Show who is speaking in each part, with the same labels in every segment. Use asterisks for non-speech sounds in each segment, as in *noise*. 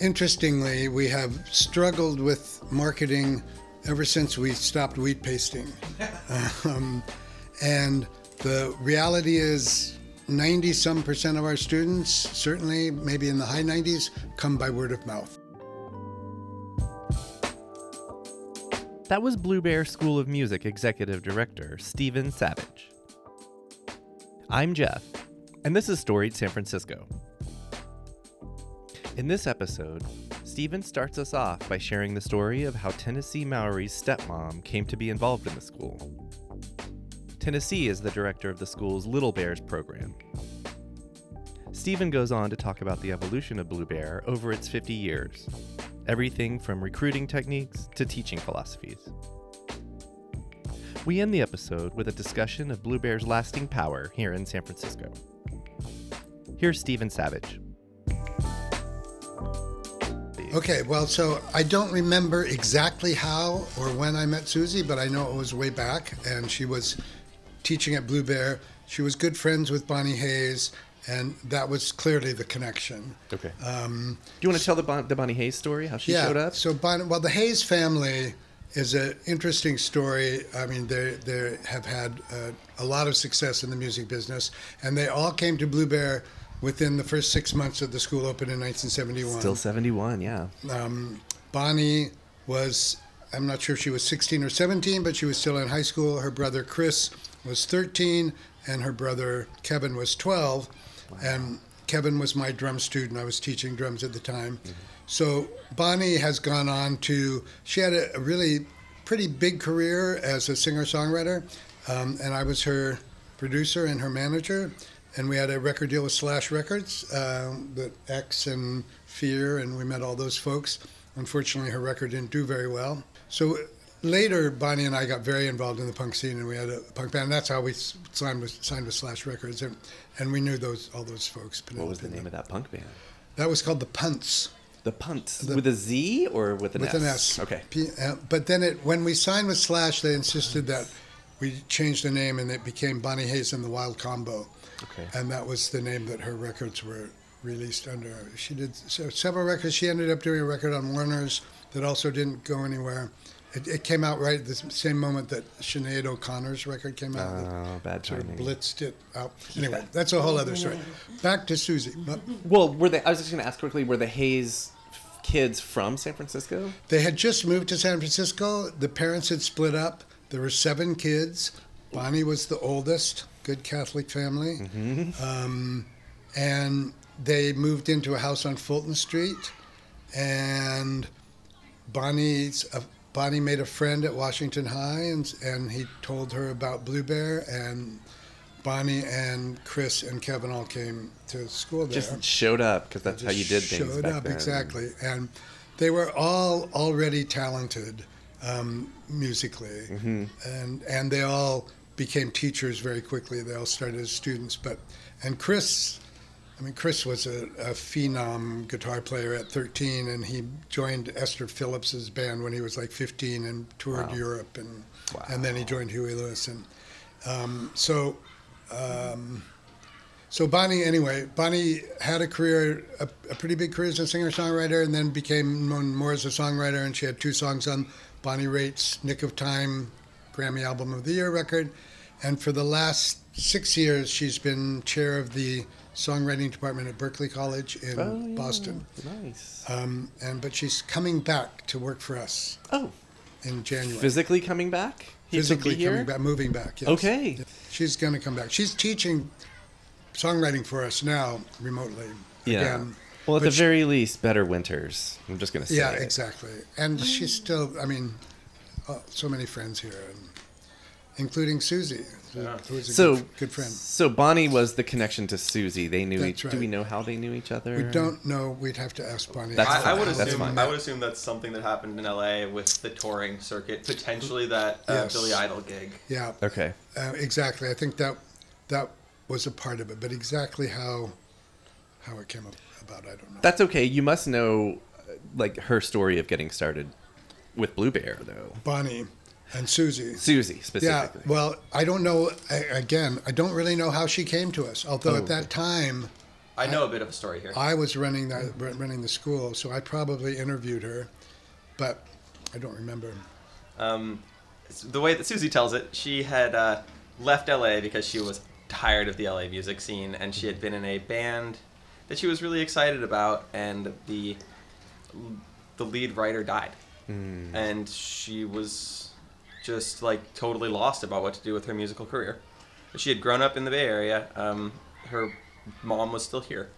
Speaker 1: interestingly, we have struggled with marketing ever since we stopped wheat pasting. *laughs* um, and the reality is 90 some percent of our students, certainly maybe in the high 90s, come by word of mouth.
Speaker 2: That was Blue Bear School of Music Executive Director Stephen Savage. I'm Jeff, and this is Storied San Francisco. In this episode, Stephen starts us off by sharing the story of how Tennessee Mowry's stepmom came to be involved in the school. Tennessee is the director of the school's Little Bears program. Stephen goes on to talk about the evolution of Blue Bear over its 50 years, everything from recruiting techniques to teaching philosophies. We end the episode with a discussion of Blue Bear's lasting power here in San Francisco. Here's Stephen Savage.
Speaker 1: Okay, well, so I don't remember exactly how or when I met Susie, but I know it was way back, and she was teaching at Blue Bear. She was good friends with Bonnie Hayes, and that was clearly the connection.
Speaker 2: Okay. Um, Do you want to tell the, bon- the Bonnie Hayes story, how she
Speaker 1: yeah,
Speaker 2: showed up?
Speaker 1: So, Bonnie, well, the Hayes family is an interesting story. I mean, they they have had uh, a lot of success in the music business, and they all came to Blue Bear within the first six months of the school opened in 1971.
Speaker 2: Still 71, yeah. Um,
Speaker 1: Bonnie was, I'm not sure if she was 16 or 17, but she was still in high school. Her brother Chris was 13, and her brother Kevin was 12. Wow. And Kevin was my drum student. I was teaching drums at the time. Mm-hmm. So Bonnie has gone on to, she had a, a really pretty big career as a singer songwriter, um, and I was her producer and her manager and we had a record deal with Slash Records, uh, that X and Fear, and we met all those folks. Unfortunately, her record didn't do very well. So later, Bonnie and I got very involved in the punk scene, and we had a punk band. That's how we signed with signed with Slash Records, and, and we knew those all those folks.
Speaker 2: What was the name of that punk band?
Speaker 1: That was called the Punts.
Speaker 2: The Punts the, with a Z or with an
Speaker 1: with
Speaker 2: S?
Speaker 1: With an S.
Speaker 2: Okay.
Speaker 1: P, uh, but then it when we signed with Slash, they insisted that we changed the name, and it became Bonnie Hayes and the Wild Combo. Okay. And that was the name that her records were released under. She did several records. She ended up doing a record on Warner's that also didn't go anywhere. It, it came out right at the same moment that Sinead O'Connor's record came out.
Speaker 2: Oh, bad timing.
Speaker 1: Sort of blitzed it out. Anyway, that's a whole other story. Back to Susie.
Speaker 2: Well, were they? I was just going to ask quickly. Were the Hayes kids from San Francisco?
Speaker 1: They had just moved to San Francisco. The parents had split up. There were seven kids. Bonnie was the oldest good Catholic family. Mm-hmm. Um, and they moved into a house on Fulton Street. And Bonnie's, uh, Bonnie made a friend at Washington High, and, and he told her about Blue Bear. And Bonnie and Chris and Kevin all came to school there.
Speaker 2: Just showed up because that's how you did things.
Speaker 1: Showed up
Speaker 2: then.
Speaker 1: exactly, and they were all already talented um, musically, mm-hmm. and and they all became teachers very quickly. They all started as students. But and Chris, I mean, Chris was a, a phenom guitar player at 13, and he joined Esther Phillips's band when he was like 15 and toured wow. Europe, and wow. and then he joined Huey Lewis, and um, so. Um, so Bonnie, anyway, Bonnie had a career, a, a pretty big career as a singer-songwriter, and then became known more as a songwriter. And she had two songs on Bonnie Raitt's "Nick of Time" Grammy Album of the Year record, and for the last six years, she's been chair of the songwriting department at Berklee College in oh, yeah. Boston.
Speaker 2: Nice.
Speaker 1: Um, and but she's coming back to work for us.
Speaker 2: Oh.
Speaker 1: In January.
Speaker 2: Physically coming back.
Speaker 1: He Physically coming back, moving back. Yes.
Speaker 2: Okay.
Speaker 1: She's going to come back. She's teaching songwriting for us now remotely.
Speaker 2: Yeah. Again. Well, at but the she, very least, better winters. I'm just going to say.
Speaker 1: Yeah, exactly. And she's still. I mean, uh, so many friends here. And, including Susie, yeah. who was a so, good, good, friend.
Speaker 2: So Bonnie was the connection to Susie. They knew
Speaker 1: that's
Speaker 2: each.
Speaker 1: Right.
Speaker 2: Do we know how they knew each other?
Speaker 1: We don't know. We'd have to ask Bonnie.
Speaker 3: That's I, I would assume. I would assume that's something that happened in L.A. with the touring circuit. Potentially that uh, yes. Billy Idol gig.
Speaker 1: Yeah.
Speaker 2: Okay.
Speaker 1: Uh, exactly. I think that that was a part of it, but exactly how how it came about, I don't know.
Speaker 2: That's okay. You must know, like her story of getting started with Blue Bear, though.
Speaker 1: Bonnie. And Susie.
Speaker 2: Susie, specifically.
Speaker 1: Yeah, well, I don't know, again, I don't really know how she came to us. Although oh, at that time,
Speaker 3: I know a bit of a story here.
Speaker 1: I was running that running the school, so I probably interviewed her, but I don't remember.
Speaker 3: Um, the way that Susie tells it, she had uh, left LA because she was tired of the LA music scene, and she had been in a band that she was really excited about, and the the lead writer died,
Speaker 2: Mm.
Speaker 3: and she was just like totally lost about what to do with her musical career. She had grown up in the Bay Area. Um, her mom was still here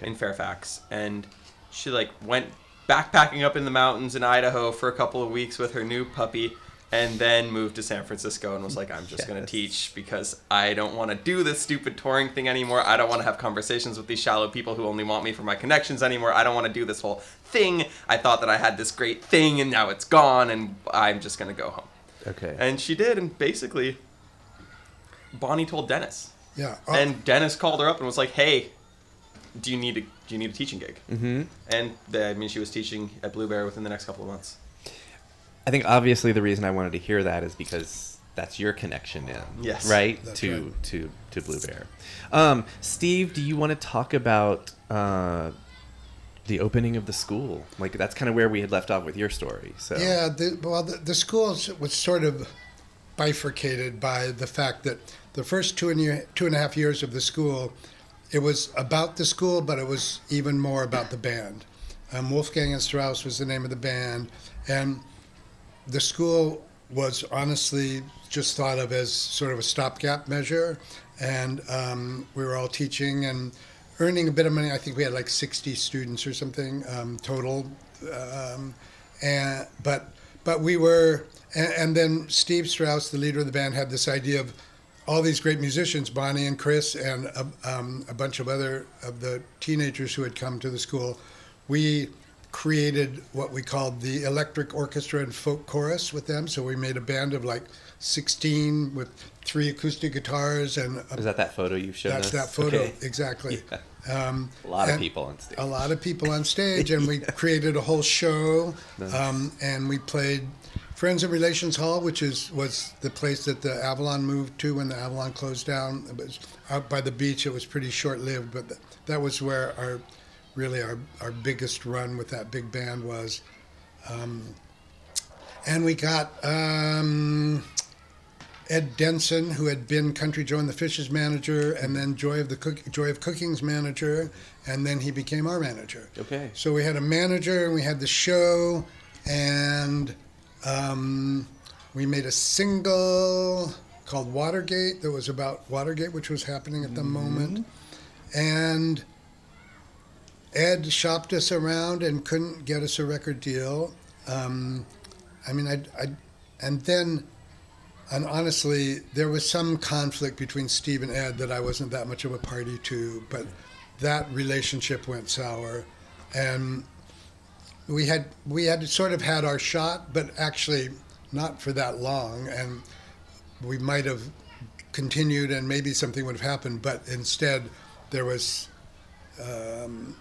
Speaker 3: in Fairfax, and she like went backpacking up in the mountains in Idaho for a couple of weeks with her new puppy, and then moved to San Francisco and was like, "I'm just gonna teach because I don't want to do this stupid touring thing anymore. I don't want to have conversations with these shallow people who only want me for my connections anymore. I don't want to do this whole thing. I thought that I had this great thing, and now it's gone, and I'm just gonna go home."
Speaker 2: Okay.
Speaker 3: And she did, and basically, Bonnie told Dennis,
Speaker 1: Yeah. Oh,
Speaker 3: and Dennis called her up and was like, "Hey, do you need a do you need a teaching gig?"
Speaker 2: mm-hmm.
Speaker 3: And the, I mean, she was teaching at Blue Bear within the next couple of months.
Speaker 2: I think obviously the reason I wanted to hear that is because that's your connection in.
Speaker 3: Yes.
Speaker 2: Right?
Speaker 1: That's
Speaker 2: to
Speaker 1: right.
Speaker 2: to to Blue Bear. Um, Steve, do you want to talk about uh, the opening of the school? Like that's kind of where we had left off with your story. So
Speaker 1: Yeah, the, well, the, the school was sort of bifurcated by the fact that the first two and, year, two and a half years of the school, it was about the school, but it was even more about the band. Um, Wolfgang and Strauss was the name of the band, and the school was honestly just thought of as sort of a stopgap measure, and um, we were all teaching and earning a bit of money. I think we had like 60 students or something um, total, um, and but but we were, and, and then Steve Strauss, the leader of the band, had this idea of all these great musicians, Bonnie and Chris, and a, um, a bunch of other of the teenagers who had come to the school. We created what we called the Electric Orchestra and Folk Chorus with them. So we made a band of like 16 with three acoustic guitars and a,
Speaker 2: is that that photo you showed
Speaker 1: that's
Speaker 2: us?
Speaker 1: that photo
Speaker 2: Okay.
Speaker 1: exactly. *laughs*
Speaker 2: Yeah.
Speaker 1: Um,
Speaker 2: A lot of people on stage.
Speaker 1: a lot of people on stage, and we *laughs* created a whole show.
Speaker 2: Nice.
Speaker 1: Um, and we played Friends and Relations Hall, which is was the place that the Avalon moved to when the Avalon closed down. It was out by the beach. It was pretty short lived, but that was where our really our our biggest run with that big band was. Um, and we got um, Ed Denson, who had been Country Joe and the Fishes manager, and then Joy of the Cook- Joy of Cooking's manager, and then he became our manager.
Speaker 2: Okay.
Speaker 1: So we had a manager, and we had the show, and um, we made a single called Watergate that was about Watergate, which was happening at the moment, and Ed shopped us around and couldn't get us a record deal. Um, I mean, I, I, and then, and honestly, there was some conflict between Steve and Ed that I wasn't that much of a party to, but that relationship went sour, and we had we had sort of had our shot, but actually not for that long, and we might have continued, and maybe something would have happened, but instead there was. Um,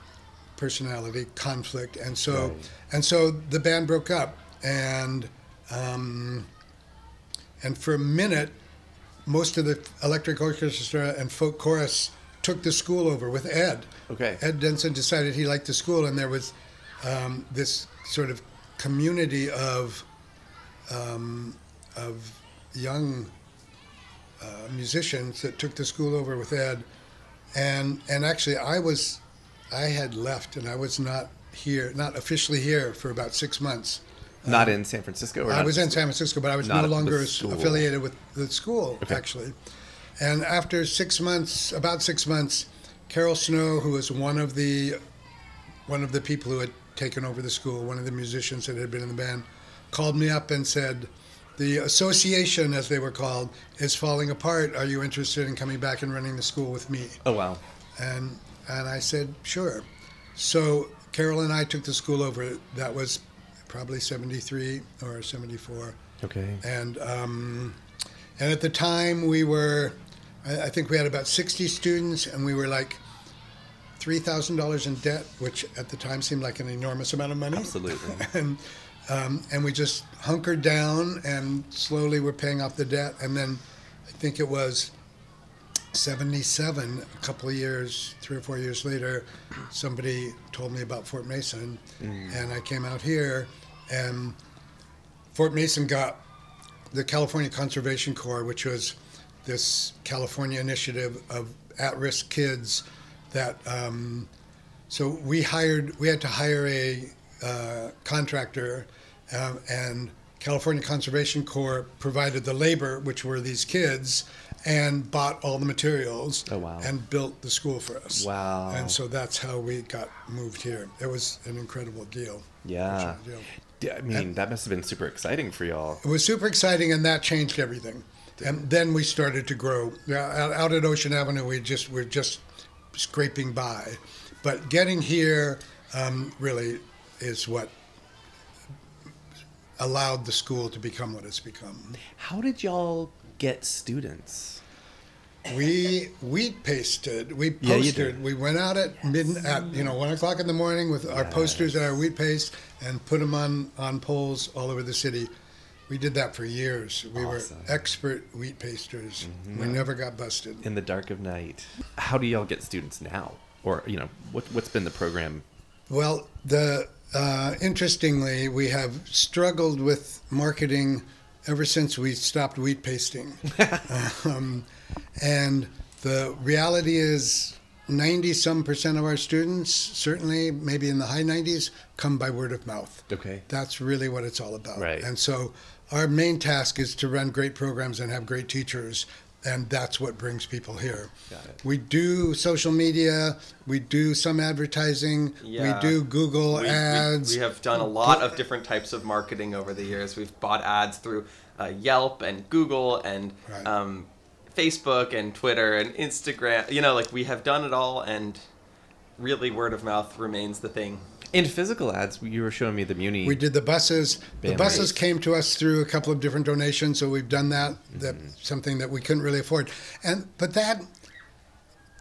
Speaker 1: personality conflict and so
Speaker 2: Right.
Speaker 1: and so the band broke up and um, and for a minute most of the electric orchestra and folk chorus took the school over with ed
Speaker 2: Okay.
Speaker 1: ed denson decided he liked the school and there was um, this sort of community of um, of young uh, musicians that took the school over with ed and and actually i was I had left and I was not here, not officially here for about six months.
Speaker 2: Not uh, in San Francisco. Or
Speaker 1: I was in San Francisco, but I was no longer affiliated with the school,
Speaker 2: Okay.
Speaker 1: actually. And after six months, about six months, Carol Snow, who was one of the one of the people who had taken over the school, one of the musicians that had been in the band, called me up and said, "The association, as they were called, is falling apart. Are you interested in coming back and running the school with me?"
Speaker 2: Oh wow.
Speaker 1: And and I said, sure. So Carol and I took the school over. That was probably 73 or 74.
Speaker 2: Okay.
Speaker 1: And um, and at the time we were, I, I think we had about 60 students, and we were like $3,000 in debt, which at the time seemed like an enormous amount of money.
Speaker 2: Absolutely. *laughs*
Speaker 1: and um, and we just hunkered down and slowly were paying off the debt. And then I think it was 77, a couple of years, three or four years later, somebody told me about Fort Mason, and I came out here, and Fort Mason got the California Conservation Corps, which was this California initiative of at-risk kids that. Um, so we hired, we had to hire a uh, contractor, um, and California Conservation Corps provided the labor, which were these kids, and bought all the materials.
Speaker 2: Oh, wow.
Speaker 1: And built the school for us.
Speaker 2: Wow.
Speaker 1: And so that's how we got moved here. It was an incredible deal.
Speaker 2: Yeah.
Speaker 1: Deal.
Speaker 2: I mean, that must have been super exciting for y'all.
Speaker 1: It was super exciting, and that changed everything. And then we started to grow. Yeah, Out out at Ocean Avenue, we just we're just scraping by, but getting here um, really is what allowed the school to become what it's become.
Speaker 2: How did y'all get students?
Speaker 1: We wheat pasted. We
Speaker 2: Yeah, you
Speaker 1: postered.
Speaker 2: did.
Speaker 1: we went out at mid at you know one o'clock in the morning with our posters and our wheat paste and put them on on poles all over the city. We did that for years. We
Speaker 2: Awesome. Mm-hmm.
Speaker 1: were expert wheat pasters. We never got busted.
Speaker 2: In the dark of night. How do y'all get students now? Or, you know, what, what's been the program?
Speaker 1: Well, the uh, interestingly, we have struggled with marketing ever since we stopped wheat pasting, *laughs* um, and the reality is, ninety some percent of our students, certainly maybe in the high nineties, come by word of mouth.
Speaker 2: Okay.
Speaker 1: That's really what it's all about.
Speaker 2: Right.
Speaker 1: And so our main task is to run great programs and have great teachers. And that's what brings people here.
Speaker 2: Got it.
Speaker 1: We do social media, we do some advertising,
Speaker 3: Yeah.
Speaker 1: we do Google
Speaker 3: We- we,
Speaker 1: ads.
Speaker 3: we have done a lot of different types of marketing over the years. We've bought ads through uh, Yelp and Google and
Speaker 1: Right.
Speaker 3: um, Facebook and Twitter and Instagram. You know, like we have done it all, and really, word of mouth remains the thing.
Speaker 2: In physical ads, you were showing me the Muni.
Speaker 1: We did the buses. The
Speaker 2: Banners.
Speaker 1: buses came to us through a couple of different donations, so we've done that. Mm-hmm. That something that we couldn't really afford, and but that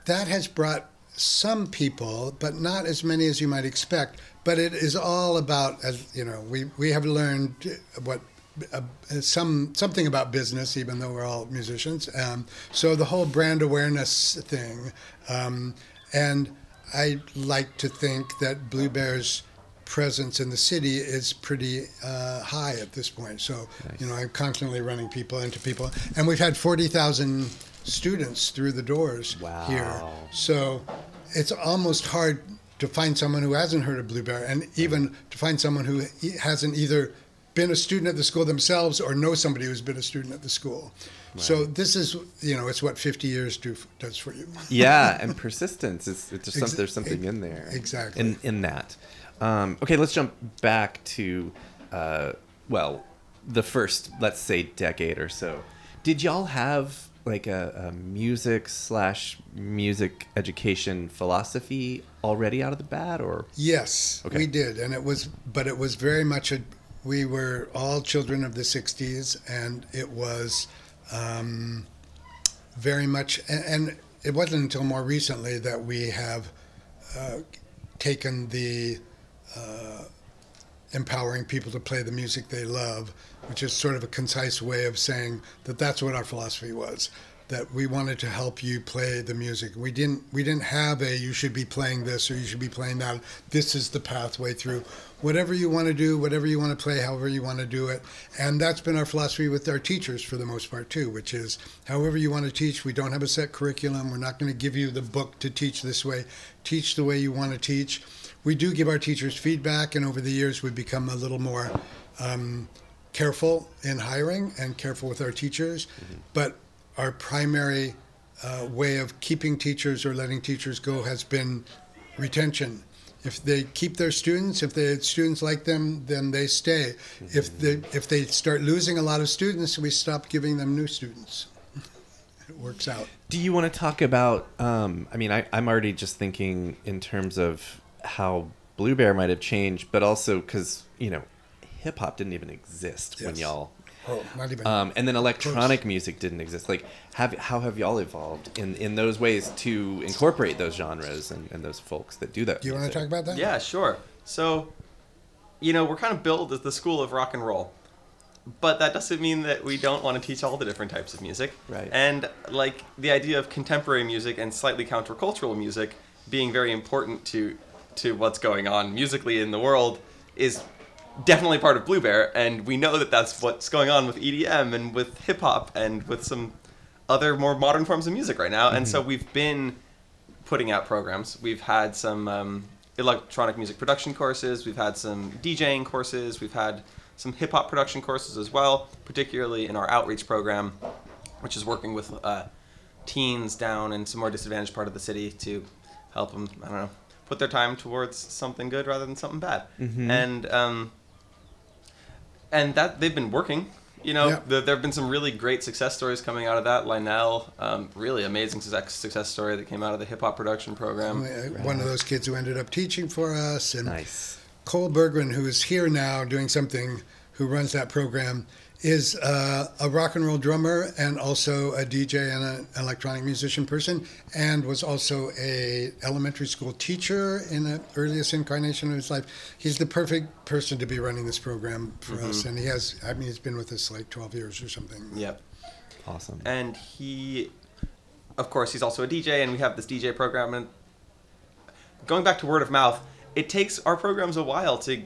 Speaker 1: that has brought some people, but not as many as you might expect. But it is all about, as you know, we we have learned what. Uh, some something about business, even though we're all musicians. Um, so the whole brand awareness thing, um, and I like to think that Blue Bear's presence in the city is pretty uh, high at this point. So, you know, I'm constantly running people into people, and we've had forty thousand students through the doors
Speaker 2: Wow.
Speaker 1: here. So, it's almost hard to find someone who hasn't heard of Blue Bear, and even to find someone who hasn't either been a student at the school themselves or know somebody who's been a student at the school. So this is, you know, it's what 50 years do does for you. *laughs*
Speaker 2: yeah, and persistence. It's, it's just some, there's something in there.
Speaker 1: exactly.
Speaker 2: In in that. Um, okay, let's jump back to, uh, well, the first, let's say, decade or so. Did y'all have like a, a music slash music education philosophy already out of the bat, or
Speaker 1: Yes,
Speaker 2: Okay.
Speaker 1: we did, and it was, but it was very much a. We were all children of the '60s, and it was um, very much, and, and it wasn't until more recently that we have uh, taken the uh, empowering people to play the music they love, which is sort of a concise way of saying that that's what our philosophy was. That we wanted to help you play the music. We didn't. We didn't have a you should be playing this or you should be playing that. This is the pathway through. Whatever you want to do, whatever you want to play, however you want to do it, and that's been our philosophy with our teachers for the most part too. Which is, however you want to teach. We don't have a set curriculum. We're not going to give you the book to teach this way. Teach the way you want to teach. We do give our teachers feedback, and over the years we've become a little more um, careful in hiring and careful with our teachers. But our primary uh, way of keeping teachers or letting teachers go has been retention. If they keep their students, if the students like them, then they stay. If they if they start losing a lot of students, we stop giving them new students. *laughs* it works out.
Speaker 2: Do you want to talk about? Um, I mean, I, I'm already just thinking in terms of how Blue Bear might have changed, but also because you know, hip hop didn't even exist when y'all.
Speaker 1: Oh, not even.
Speaker 2: Um, and then electronic music didn't exist. Like, have how have y'all evolved in in those ways to incorporate those genres and, and those folks that do that?
Speaker 1: do you want to talk about that?
Speaker 3: Yeah, sure. So, you know, we're kind of billed as the school of rock and roll. but that doesn't mean that we don't want to teach all the different types of music.
Speaker 2: Right.
Speaker 3: And like the idea of contemporary music and slightly countercultural music being very important to to what's going on musically in the world is definitely part of Blue Bear, and we know that that's what's going on with EDM and with hip hop and with some other more modern forms of music right now. And so we've been putting out programs. We've had some um, electronic music production courses. We've had some DJing courses. We've had some hip hop production courses as well, particularly in our outreach program, which is working with uh, teens down in some more disadvantaged part of the city to help them. I don't know, put their time towards something good rather than something bad. And um, and that they've been working. You know,
Speaker 1: Yeah.
Speaker 3: the, there have been some really great success stories coming out of that. Lionel, um, really amazing success, success story that came out of the hip hop production program.
Speaker 1: Uh, One of those kids who ended up teaching for us, and
Speaker 2: Nice.
Speaker 1: Cole Bergman, who is here now doing something, who runs that program, is uh, a rock and roll drummer and also a DJ and an electronic musician person, and was also a elementary school teacher in the earliest incarnation of his life. He's the perfect person to be running this program for us, and he has. I mean, he's been with us like 12 years or something.
Speaker 3: Yep.
Speaker 2: Awesome.
Speaker 3: and he of course he's also a dj and we have this dj program and going back to word of mouth it takes our programs a while to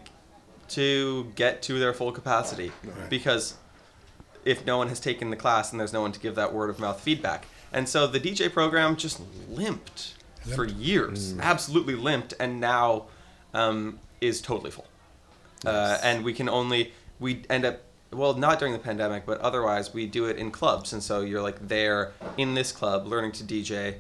Speaker 3: to get to their full capacity
Speaker 1: Right.
Speaker 3: because if no one has taken the class and there's no one to give that word of mouth feedback. And so the dj program just limped, for
Speaker 1: Limped.
Speaker 3: years absolutely limped and now um, is totally full. Uh, and we can only we end up well not during the pandemic but otherwise we do it in clubs. And so you're like there in this club learning to dj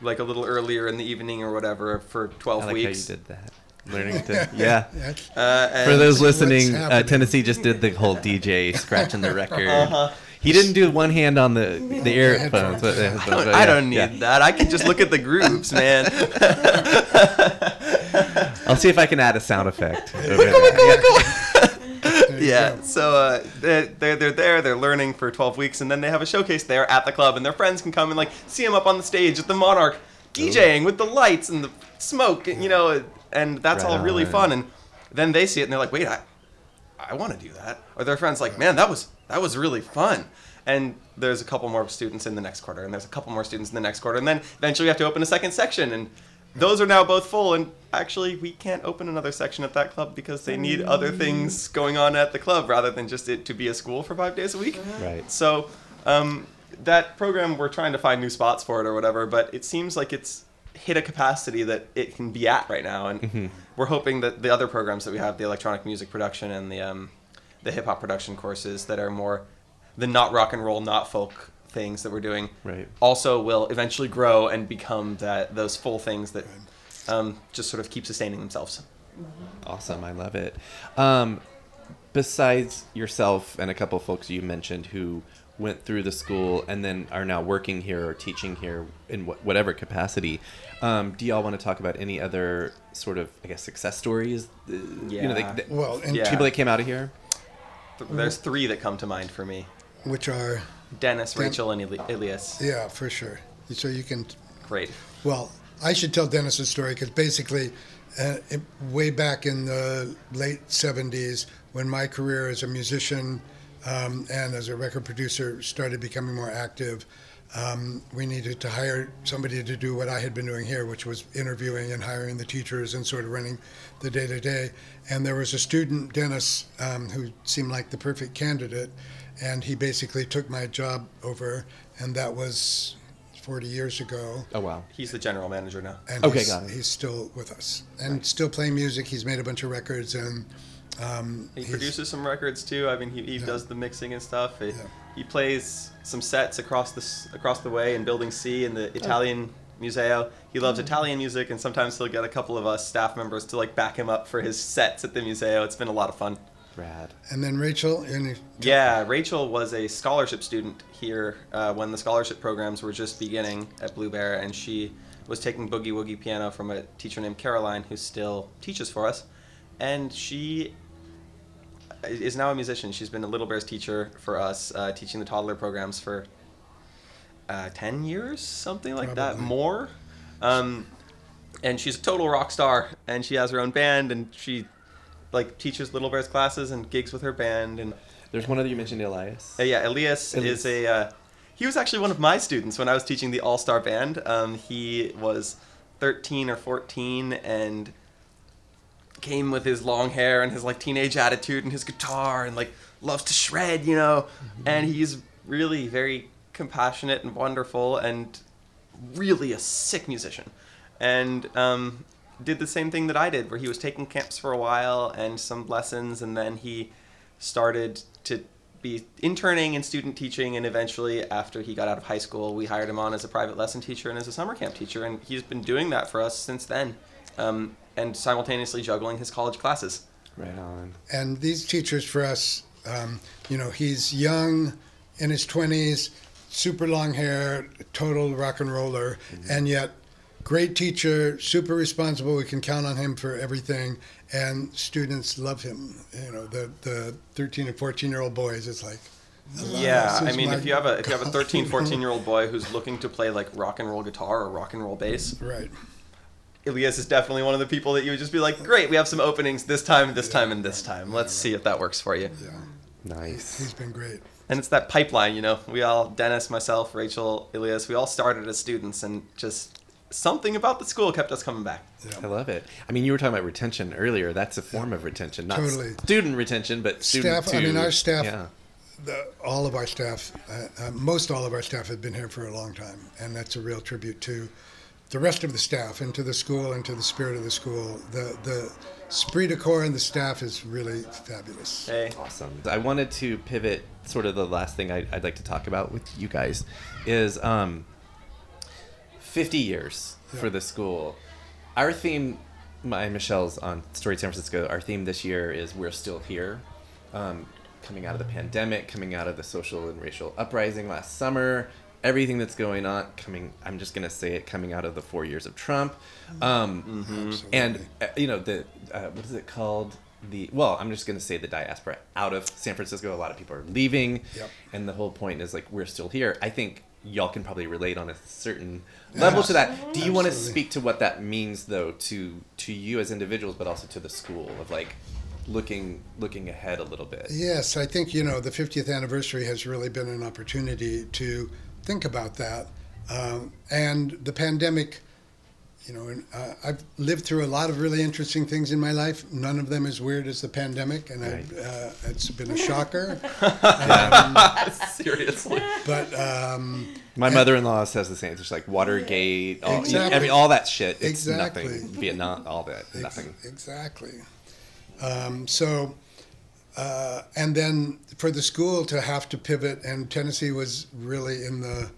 Speaker 3: like a little earlier in the evening or whatever for 12
Speaker 2: I like
Speaker 3: weeks
Speaker 2: how you did that. Learning to *laughs* yeah.
Speaker 1: That's-
Speaker 3: Uh,
Speaker 2: For those listening, uh. Tennessee just did the whole DJ scratching the record. *laughs*
Speaker 3: Uh-huh.
Speaker 2: He didn't do one hand on the the earphones.
Speaker 1: headphones.
Speaker 2: but-
Speaker 3: I don't,
Speaker 2: but
Speaker 3: I don't need
Speaker 2: yeah.
Speaker 3: that. I can just look at the grooves, man. *laughs*
Speaker 2: I'll see if I can add a sound effect. over that.
Speaker 1: there
Speaker 3: yeah. So uh, they're, they're they're there. They're learning for 12 weeks, and then they have a showcase there at the club, and their friends can come and like see them up on the stage at the Monarch, DJing with the lights and the smoke, and, you know, and that's all
Speaker 2: Right
Speaker 3: really
Speaker 2: on.
Speaker 3: fun. And then they see it, and they're like, "Wait, I, I want to do that." Or their friends like, "Man, that was that was really fun." And there's a couple more students in the next quarter, and there's a couple more students in the next quarter, and then eventually we have to open a second section, and those are now both full. And actually, we can't open another section at that club because they need other things going on at the club rather than just it to be a school for five days a week.
Speaker 2: Right.
Speaker 3: So um, that program, we're trying to find new spots for it or whatever, but it seems like it's hit a capacity that it can be at right now, and we're hoping that the other programs that we have, the electronic music production and the um, the hip hop production courses that are more the not rock and roll, not folk things that we're doing,
Speaker 2: Right.
Speaker 3: also will eventually grow and become that those full things that um, just sort of keep sustaining themselves.
Speaker 2: Awesome, I love it. Um, besides yourself and a couple folks you mentioned who went through the school and then are now working here or teaching here in wh- whatever capacity, um, do y'all want to talk about any other sort of, I guess, success stories? Uh, You know,
Speaker 3: Yeah.
Speaker 2: like, the-
Speaker 1: Well, and
Speaker 3: Yeah.
Speaker 2: people that came out of here.
Speaker 3: Th- There's three that come to mind for me:
Speaker 1: which are
Speaker 3: Dennis,
Speaker 1: Dan-
Speaker 3: Rachel, and Eli- Elias.
Speaker 1: yeah, for sure. So you can
Speaker 3: Great.
Speaker 1: Well, I should tell Dennis's story because basically, uh, it, way back in the late 70s, when my career as a musician um, and as a record producer started becoming more active, um, we needed to hire somebody to do what I had been doing here, which was interviewing and hiring the teachers and sort of running the day to day. And there was a student, Dennis, um, who seemed like the perfect candidate, and he basically took my job over, and that was 40 years ago
Speaker 2: Oh, wow.
Speaker 3: He's the general manager now.
Speaker 1: and
Speaker 2: Okay,
Speaker 1: he's,
Speaker 2: got it.
Speaker 1: he's still with us and still playing music. He's made a bunch of records and um,
Speaker 3: He produces some records too. I mean, he, he
Speaker 1: Yeah.
Speaker 3: does the mixing and stuff. He,
Speaker 1: Yeah.
Speaker 3: he plays some sets across the across the way in Building C in the Italian Museo. He loves
Speaker 1: Hmm.
Speaker 3: Italian music, and sometimes he'll get a couple of us staff members to like back him up for his sets at the museo. It's been a lot of fun.
Speaker 2: Rad.
Speaker 1: And then Rachel, and
Speaker 3: Yeah, Rachel was a scholarship student here uh, when the scholarship programs were just beginning at Blue Bear, and she was taking boogie woogie piano from a teacher named Caroline, who still teaches for us. And she is now a musician. She's been a Little Bears teacher for us, uh, teaching the toddler programs for uh, 10 years, something like that, more. Um, and she's a total rock star, and she has her own band, and she like teaches Little Bears classes and gigs with her band. And
Speaker 2: There's one other you mentioned, Elias.
Speaker 3: uh, yeah, Elias,
Speaker 2: Elias.
Speaker 3: is a. Uh, he was actually one of my students when I was teaching the All Star Band. Um, he was 13 or 14 and came with his long hair and his like teenage attitude and his guitar and like loves to shred, you know. And he's really very compassionate and wonderful and really a sick musician. And um, did the same thing that I did, where he was taking camps for a while and some lessons, and then he started to be interning and student teaching. And eventually, after he got out of high school, we hired him on as a private lesson teacher and as a summer camp teacher. And he's been doing that for us since then, um, and simultaneously juggling his college classes.
Speaker 2: Right on.
Speaker 1: And these teachers for us, um, you know, he's young, in his 20s, super long hair, total rock and roller, and yet great teacher, super responsible. We can count on him for everything, and students love him. You know, the the 13 and 14 year old boys, it's like.
Speaker 3: Yeah, I mean, if you have a if you have a
Speaker 1: God,"
Speaker 3: 13, 14 *laughs* year old boy who's looking to play like rock and roll guitar or rock and roll bass,
Speaker 1: Right.
Speaker 3: Elias is definitely one of the people that you would just be like, great, we have some openings this time, this time, and this time. Let's see if that works for you.
Speaker 1: Yeah,
Speaker 2: Nice.
Speaker 1: he's been great.
Speaker 3: And it's that pipeline, you know. We all, Dennis, myself, Rachel, Elias, we all started as students, and just something about the school kept us coming back. Yeah.
Speaker 2: I love it. I mean, you were talking about retention earlier. That's a form of retention, not
Speaker 1: Totally.
Speaker 2: student retention, but student
Speaker 1: Staff, I mean, our staff-
Speaker 2: Yeah.
Speaker 1: the, all of our staff, uh, uh, most all of our staff have been here for a long time, and that's a real tribute to the rest of the staff into the school into the spirit of the school. The the esprit de corps and the staff is really fabulous.
Speaker 3: Hey,
Speaker 2: Awesome. I wanted to pivot. Sort of the last thing I, I'd like to talk about with you guys is um, 50 years for the school. Our theme, my Michelle's on Storied San Francisco. Our theme this year is "We're Still Here." Um, coming out of the pandemic, coming out of the social and racial uprising last summer, everything that's going on. Coming, I'm just gonna say it. Coming out of the four years of Trump, um,
Speaker 1: Absolutely.
Speaker 2: and uh, you know the uh, what is it called? The well, I'm just gonna say the diaspora out of San Francisco. A lot of people are leaving,
Speaker 1: Yep.
Speaker 2: and the whole point is like we're still here. I think y'all can probably relate on a certain level to that. Do you want to speak to what that means though to to you as individuals, but also to the school of like looking looking ahead a little bit?
Speaker 1: Yes, I think you know the 50th anniversary has really been an opportunity to think about that, um, and the pandemic. You know, and, uh, I've lived through a lot of really interesting things in my life. None of them as weird as the pandemic, and I,
Speaker 2: Right.
Speaker 1: uh, it's been a shocker. *laughs*
Speaker 3: seriously.
Speaker 1: But um,
Speaker 2: My mother-in-law says the same. It's just like Watergate, all,
Speaker 1: Exactly.
Speaker 2: every, all that shit. It's
Speaker 1: Exactly.
Speaker 2: nothing. Vietnam, all that,
Speaker 1: Ex-
Speaker 2: nothing.
Speaker 1: Exactly. Um, so, uh, and then for the school to have to pivot, and Tennessee was really in the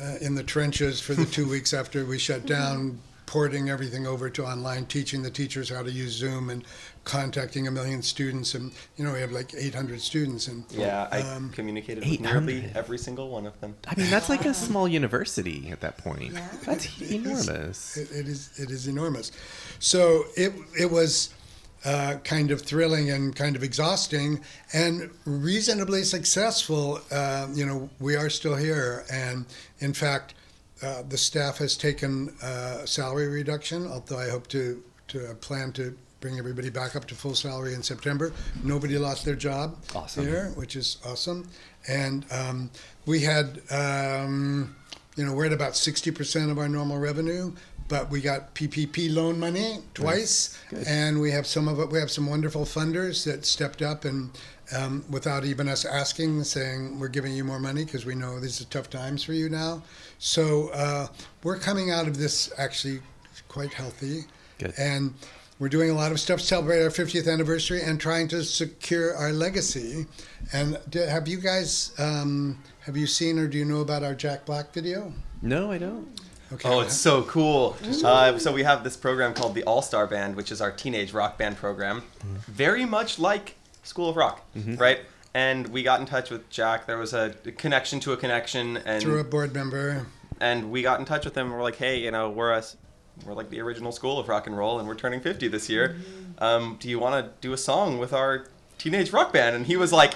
Speaker 1: uh, in the trenches for the two *laughs* weeks after we shut down, porting everything over to online, teaching the teachers how to use Zoom, and contacting a million students, and you know we have like 800 students, and
Speaker 3: Yeah, I
Speaker 1: Um,
Speaker 3: communicated with nearly every single one of them.
Speaker 2: I mean, that's like a small *laughs* university at that point. Yeah. That's enormous.
Speaker 1: It, it is it is enormous. So it it was uh, kind of thrilling and kind of exhausting and reasonably successful. Uh, you know, we are still here, and in fact, uh, the staff has taken uh, salary reduction. Although I hope to to plan to bring everybody back up to full salary in September. Nobody lost their job
Speaker 2: Awesome.
Speaker 1: here, which is awesome. And um, we had, um, you know, we're at about 60% of our normal revenue, but we got PPP loan money twice. And we have some of it, we have some wonderful funders that stepped up and um, without even us asking, saying, we're giving you more money because we know these are tough times for you now. So uh, we're coming out of this actually quite healthy.
Speaker 2: Good.
Speaker 1: And we're doing a lot of stuff to celebrate our 50th anniversary and trying to secure our legacy. And d- have you guys, um, have you seen or do you know about our Jack Black video?
Speaker 2: No, I don't.
Speaker 1: Okay.
Speaker 3: Oh, it's so cool. Uh, so we have this program called the All Star Band, which is our teenage rock band program, very much like School of Rock, right? And we got in touch with Jack. There was a connection to a connection, and
Speaker 1: through a board member.
Speaker 3: and we got in touch with him. And we're like, hey, you know, we're us, we're like the original school of rock and roll, and we're turning 50 this year. Um, do you want to do a song with our teenage rock band? And he was like,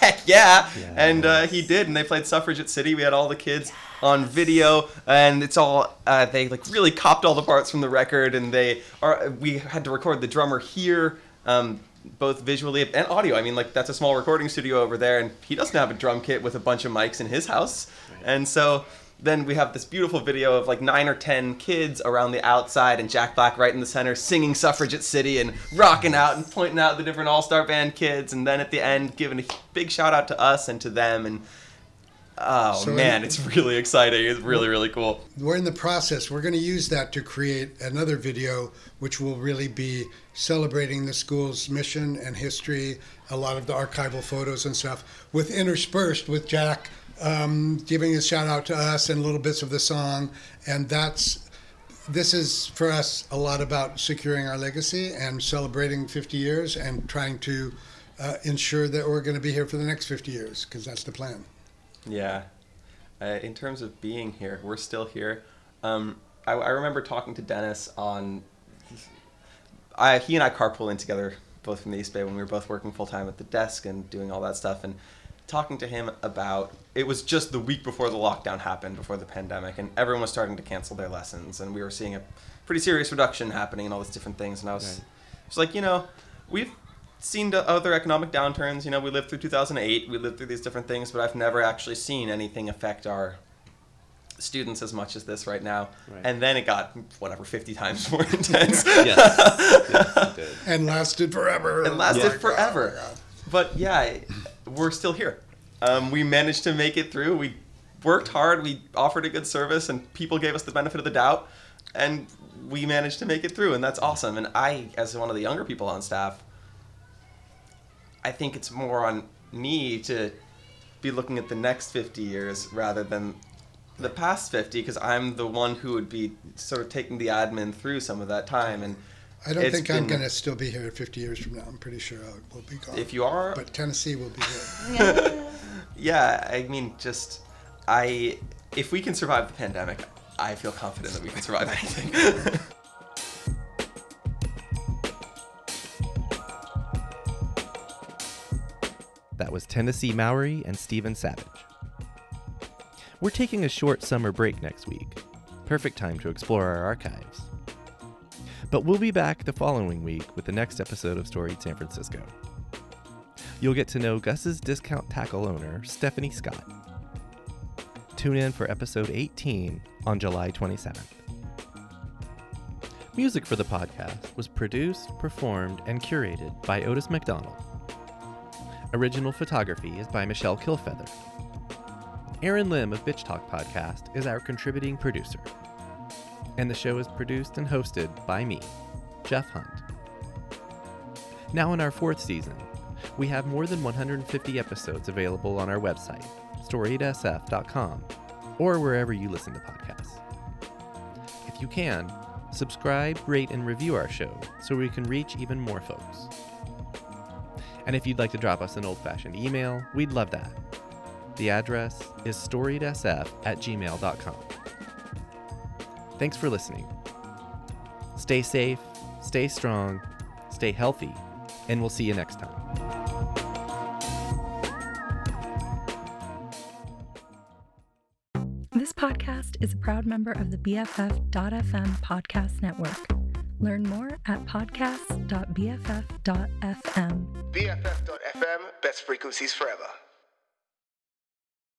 Speaker 3: heck yeah! And uh, he did, and they played Suffragette City. We had all the kids on video, and it's all uh, they like really copped all the parts from the record, and they are. We had to record the drummer here. um, both visually and audio. I mean, like that's a small recording studio over there, and he doesn't have a drum kit with a bunch of mics in his house, and so then we have this beautiful video of like nine or ten kids around the outside and Jack Black right in the center singing Suffragette City and rocking out and pointing out the different all star band kids and then at the end giving a big shout out to us and to them and oh
Speaker 1: So
Speaker 3: man,
Speaker 1: in-
Speaker 3: it's really exciting. It's really, really cool.
Speaker 1: We're in the process. We're going to use that to create another video, which will really be celebrating the school's mission and history, a lot of the archival photos and stuff, with interspersed with Jack um, giving a shout out to us and little bits of the song. And that's this is for us a lot about securing our legacy and celebrating 50 years and trying to uh, ensure that we're going to be here for the next 50 years because that's the plan.
Speaker 3: Yeah. Uh, in terms of being here, we're still here. Um, I, I remember talking to Dennis on. I, he and I carpooling together, both from the East Bay, when we were both working full time at the desk and doing all that stuff, and talking to him about. It was just the week before the lockdown happened, before the pandemic, and everyone was starting to cancel their lessons, and we were seeing a pretty serious reduction happening and all these different things, and I was,
Speaker 2: Right.
Speaker 3: was like, you know, we've seen other economic downturns. You know, we lived through 2008. We lived through these different things, but I've never actually seen anything affect our students as much as this right now.
Speaker 2: Right.
Speaker 3: And then it got whatever 50 times *laughs* more intense.
Speaker 2: Yes. yes, did.
Speaker 1: And lasted forever.
Speaker 3: And lasted
Speaker 1: my God,
Speaker 3: forever.
Speaker 1: oh.
Speaker 3: But yeah, we're still here. Um, we managed to make it through. We worked hard. We offered a good service, and people gave us the benefit of the doubt. And we managed to make it through, and that's awesome. And I, as one of the younger people on staff, I think it's more on me to be looking at the next 50 years rather than the past 50 because I'm the one who would be sort of taking the admin through some of that time and
Speaker 1: I don't
Speaker 3: it's
Speaker 1: think I'm going to still be here 50 years from now. I'm pretty sure I will be gone.
Speaker 3: if you are
Speaker 1: but Tennessee will be here. *laughs*
Speaker 3: yeah I mean just I if we can survive the pandemic I feel confident that we can survive anything *laughs*
Speaker 2: was Tennessee Mowry and Stephen Savage. We're taking a short summer break next week. Perfect time to explore our archives. But we'll be back the following week with the next episode of Storied San Francisco. You'll get to know Gus's discount tackle owner, Stephanie Scott. Tune in for episode 18 on July 27th. Music for the podcast was produced, performed, and curated by Otis McDonald. Original photography is by Michelle Kilfeather. Aaron Lim of Bitch Talk Podcast is our contributing producer. And the show is produced and hosted by me, Jeff Hunt. Now, in our fourth season, we have more than 150 episodes available on our website, storiedsf.com, or wherever you listen to podcasts. If you can, subscribe, rate, and review our show so we can reach even more folks. And if you'd like to drop us an old fashioned email, we'd love that. The address is storiedsf at gmail.com. Thanks for listening. Stay safe, stay strong, stay healthy, and we'll see you next time.
Speaker 4: This podcast is a proud member of the BFF.FM podcast network. Learn more at podcast.bff.fm.
Speaker 5: BFF.FM, best frequencies forever.